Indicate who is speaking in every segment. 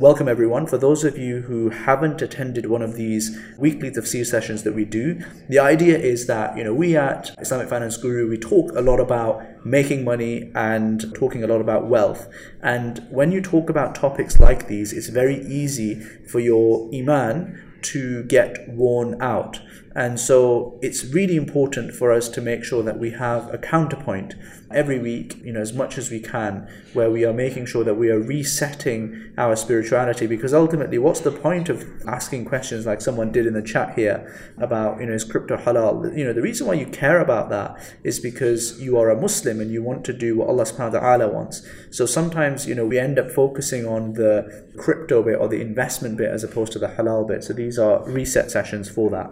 Speaker 1: Welcome everyone. For those of you who haven't attended one of these weekly tafsir sessions that we do, the idea is that, you know, we at Islamic Finance Guru, we talk a lot about making money and talking a lot about wealth. And when you talk about topics like these, it's very easy for your iman to get worn out. And so it's really important for us to make sure that we have a counterpoint every week, you know, as much as we can, where we are making sure that we are resetting our spirituality. Because ultimately, what's the point of asking questions like someone did in the chat here about, you know, is crypto halal? You know, the reason why you care about that is because you are a Muslim and you want to do what Allah subhanahu wa ta'ala wants. So sometimes, you know, we end up focusing on the crypto bit or the investment bit as opposed to the halal bit. So these are reset sessions for that.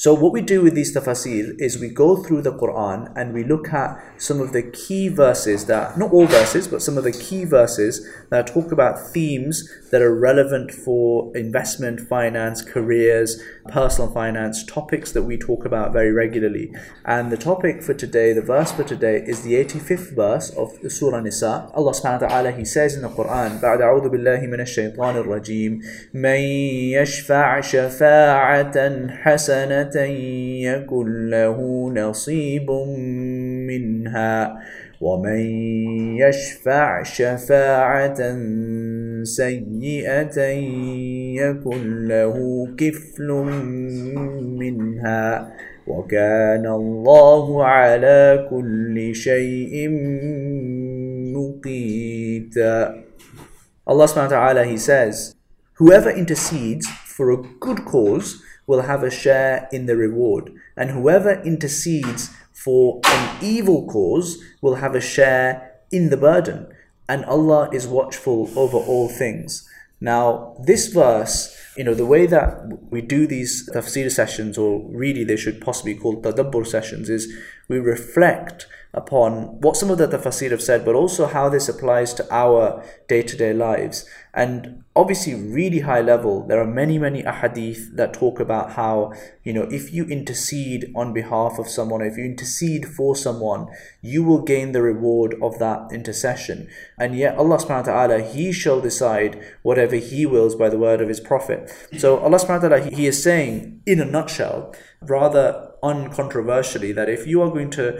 Speaker 1: So what we do with these tafsir is we go through the Quran and we look at some of the key verses that, not all verses, but some of the key verses that talk about themes that are relevant for investment, finance, careers, personal finance, topics that we talk about very regularly. And the topic for today, the verse for today is the 85th verse of Surah Nisa. Allah subhanahu wa ta'ala, He says in the Quran, بعد أعوذ بالله من الشيطان الرجيم من يشفع شفاعة حسنة يكن له نصيب منها ومن يشفع شفاعة سيئة يكن له كفل منها وكان الله على كل شيء مقيتا. Allah subhanahu wa ta'ala he says Whoever intercedes for a good cause will have a share in the reward. And whoever intercedes for an evil cause will have a share in the burden. And Allah is watchful over all things. Now, this verse, you know, the way that we do these tafsir sessions, or really they should possibly be called tadabbur sessions, is we reflect upon what some of the tafsir have said, but also how this applies to our day to day lives. And obviously, really high level, there are many, many ahadith that talk about how, you know, if you intercede on behalf of someone, if you intercede for someone, you will gain the reward of that intercession. And yet, Allah subhanahu wa ta'ala, He shall decide whatever He wills by the word of His Prophet. So, Allah subhanahu wa ta'ala, He is saying, in a nutshell, rather uncontroversially, that if you are going to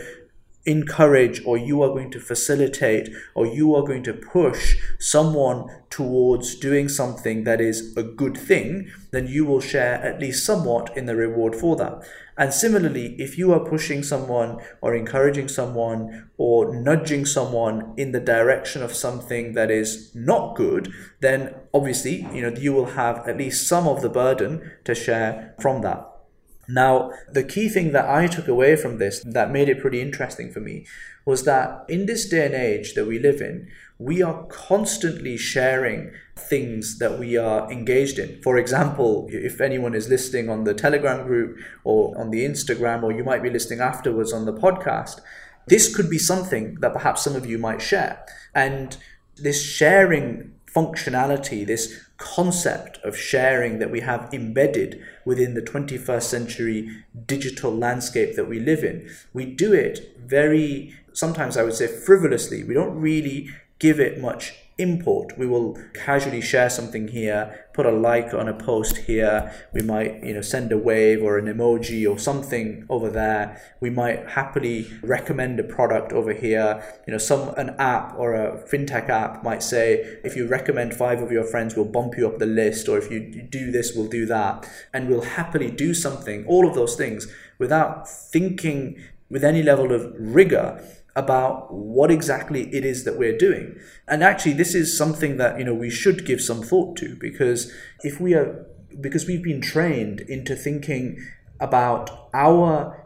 Speaker 1: encourage or you are going to facilitate or you are going to push someone towards doing something that is a good thing, then you will share at least somewhat in the reward for that. And similarly, if you are pushing someone or encouraging someone or nudging someone in the direction of something that is not good, then obviously, you know, you will have at least some of the burden to share from that. Now, the key thing that I took away from this that made it pretty interesting for me was that in this day and age that we live in, we are constantly sharing things that we are engaged in. For example, if anyone is listening on the Telegram group or on the Instagram, or you might be listening afterwards on the podcast, this could be something that perhaps some of you might share. And this sharing functionality, this concept of sharing that we have embedded within the 21st century digital landscape that we live in. We do it very, sometimes I would say frivolously. We don't really give it much import. We will casually share something here, put a like on a post here. We might, you know, send a wave or an emoji or something over there. We might happily recommend a product over here. You know, some an app or a fintech app might say, if you recommend five of your friends, we'll bump you up the list, or if you do this, we'll do that, and we'll happily do something. All of those things without thinking with any level of rigor about what exactly it is that we're doing. And actually this is something that you know we should give some thought to because if we are because we've been trained into thinking about our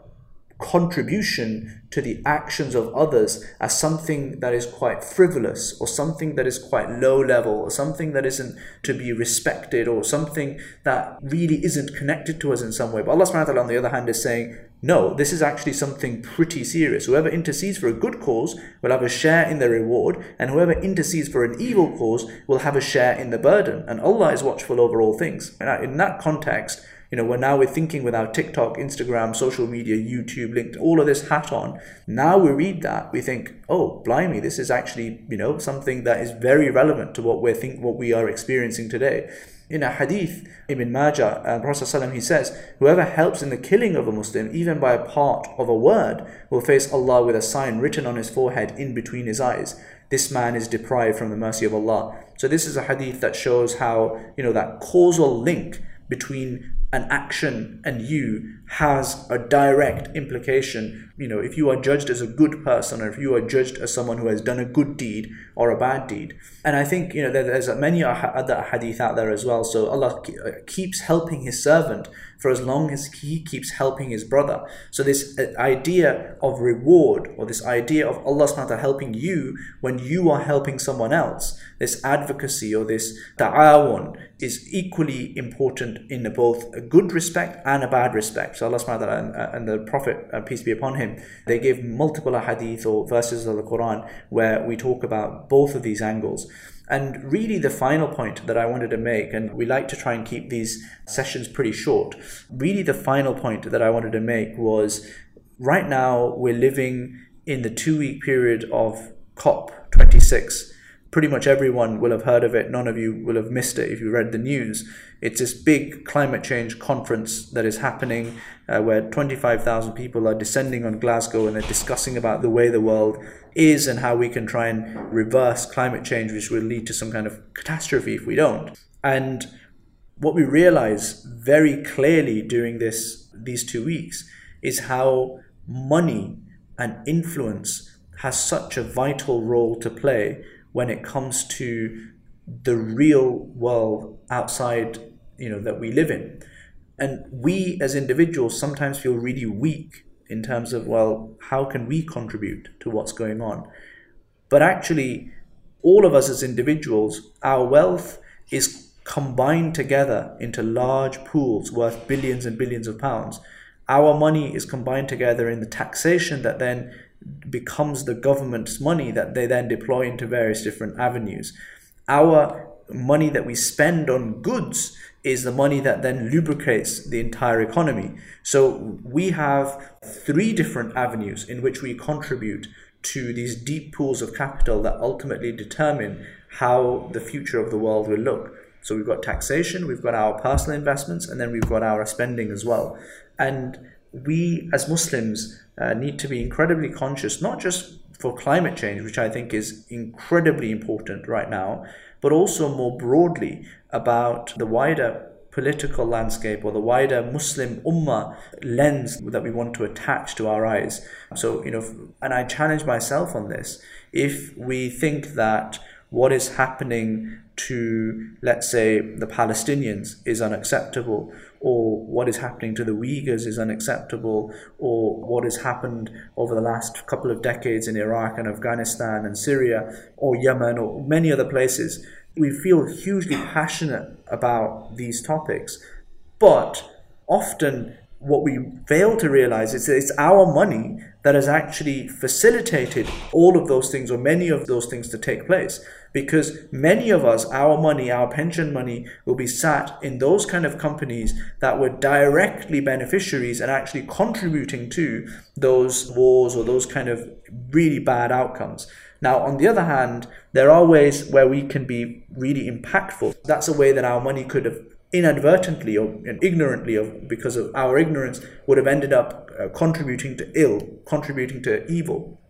Speaker 1: contribution to the actions of others as something that is quite frivolous or something that is quite low level or something that isn't to be respected or something that really isn't connected to us in some way. But Allah subhanahu wa ta'ala on the other hand is saying, no, this is actually something pretty serious. Whoever intercedes for a good cause will have a share in the reward, and whoever intercedes for an evil cause will have a share in the burden. And Allah is watchful over all things. And in that context, You know, we're now we're thinking with our TikTok, Instagram, social media, YouTube, LinkedIn, all of this hat on. Now we read that, we think, oh, blimey, this is actually, you know, something that is very relevant to what we're think what we are experiencing today. In a hadith, Ibn Majah, uh, Prophet he says, Whoever helps in the killing of a Muslim, even by a part of a word, will face Allah with a sign written on his forehead in between his eyes. This man is deprived from the mercy of Allah. So this is a hadith that shows how, you know, that causal link between an action and you has a direct implication. You know, if you are judged as a good person or if you are judged as someone who has done a good deed or a bad deed. And I think, you know, there's many other hadith out there as well. So Allah keeps helping His servant for as long as he keeps helping his brother. So this uh, idea of reward or this idea of Allah subhanahu helping you when you are helping someone else, this advocacy or this ta'awun is equally important in both a good respect and a bad respect. So Allah subhanahu wa and the Prophet, uh, peace be upon him, they give multiple hadith or verses of the Quran where we talk about both of these angles. And really, the final point that I wanted to make, and we like to try and keep these sessions pretty short, really, the final point that I wanted to make was right now we're living in the two week period of COP26 pretty much everyone will have heard of it. None of you will have missed it if you read the news. It's this big climate change conference that is happening uh, where 25,000 people are descending on Glasgow and they're discussing about the way the world is and how we can try and reverse climate change, which will lead to some kind of catastrophe if we don't. And what we realize very clearly during this these two weeks is how money and influence has such a vital role to play when it comes to the real world outside you know that we live in. And we as individuals sometimes feel really weak in terms of well how can we contribute to what's going on? But actually all of us as individuals our wealth is combined together into large pools worth billions and billions of pounds. Our money is combined together in the taxation that then becomes the government's money that they then deploy into various different avenues. Our money that we spend on goods is the money that then lubricates the entire economy. So we have three different avenues in which we contribute to these deep pools of capital that ultimately determine how the future of the world will look. So we've got taxation, we've got our personal investments, and then we've got our spending as well. And we as Muslims uh, need to be incredibly conscious, not just for climate change, which I think is incredibly important right now, but also more broadly about the wider political landscape or the wider Muslim ummah lens that we want to attach to our eyes. So, you know, and I challenge myself on this. If we think that what is happening to, let's say, the Palestinians is unacceptable, or what is happening to the Uyghurs is unacceptable, or what has happened over the last couple of decades in Iraq and Afghanistan and Syria, or Yemen, or many other places. We feel hugely passionate about these topics, but often what we fail to realize is that it's our money that has actually facilitated all of those things or many of those things to take place. Because many of us, our money, our pension money, will be sat in those kind of companies that were directly beneficiaries and actually contributing to those wars or those kind of really bad outcomes. Now, on the other hand, there are ways where we can be really impactful. That's a way that our money could have inadvertently or ignorantly of because of our ignorance would have ended up uh, contributing to ill contributing to evil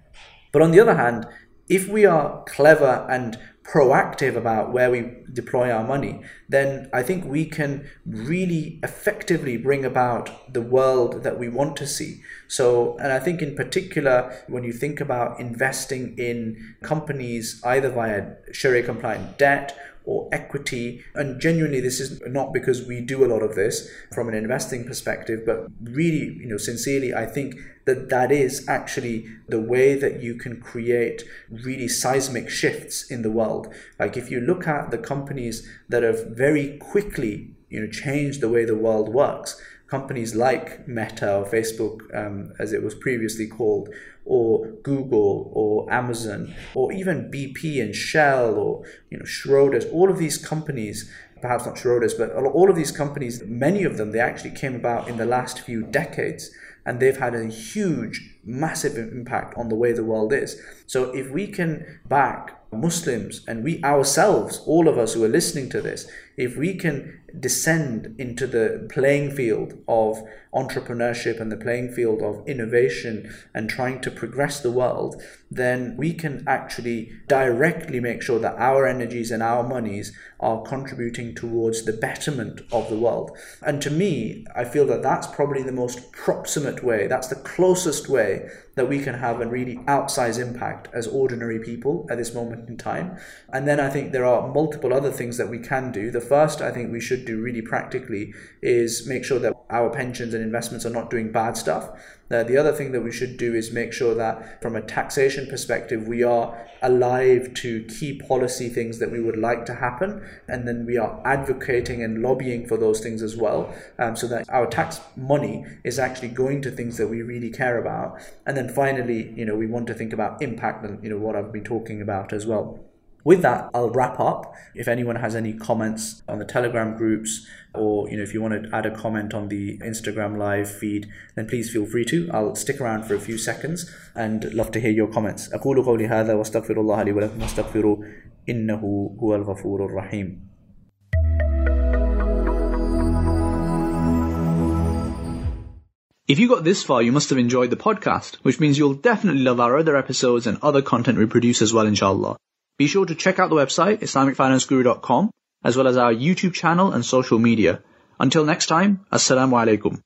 Speaker 1: but on the other hand if we are clever and proactive about where we deploy our money, then I think we can really effectively bring about the world that we want to see. So, and I think in particular, when you think about investing in companies either via Sharia compliant debt or equity. And genuinely, this is not because we do a lot of this from an investing perspective, but really, you know, sincerely, I think that that is actually the way that you can create really seismic shifts in the world. Like if you look at the companies that have very quickly, you know, changed the way the world works, companies like Meta or Facebook, um, as it was previously called, or Google or Amazon or even BP and Shell or you know Schroders, all of these companies perhaps not Schroders, but all of these companies, many of them, they actually came about in the last few decades and they've had a huge, massive impact on the way the world is. So if we can back Muslims and we ourselves, all of us who are listening to this, if we can descend into the playing field of entrepreneurship and the playing field of innovation and trying to progress the world, then we can actually directly make sure that our energies and our monies are contributing towards the betterment of the world. And to me, I feel that that's probably the most proximate way, that's the closest way that we can have a really outsized impact as ordinary people at this moment in time. And then I think there are multiple other things that we can do. The first I think we should do really practically is make sure that our pensions and investments are not doing bad stuff. Uh, the other thing that we should do is make sure that from a taxation perspective, we are alive to key policy things that we would like to happen. And then we are advocating and lobbying for those things as well. Um, so that our tax money is actually going to things that we really care about. And then finally, you know, we want to think about impact and, you know, what I've been talking about as well. With that, I'll wrap up. If anyone has any comments on the Telegram groups, or you know, if you want to add a comment on the Instagram live feed, then please feel free to. I'll stick around for a few seconds and love to hear your comments. أقول قولي هذا واستغفر الله لي ولكم واستغفروا إنه هو الغفور الرحيم. If you got this far, you must have enjoyed the podcast, which means you'll definitely love our other episodes and other content we produce as well, inshallah. Be sure to check out the website, IslamicFinanceGuru.com, as well as our YouTube channel and social media. Until next time, Assalamu alaikum.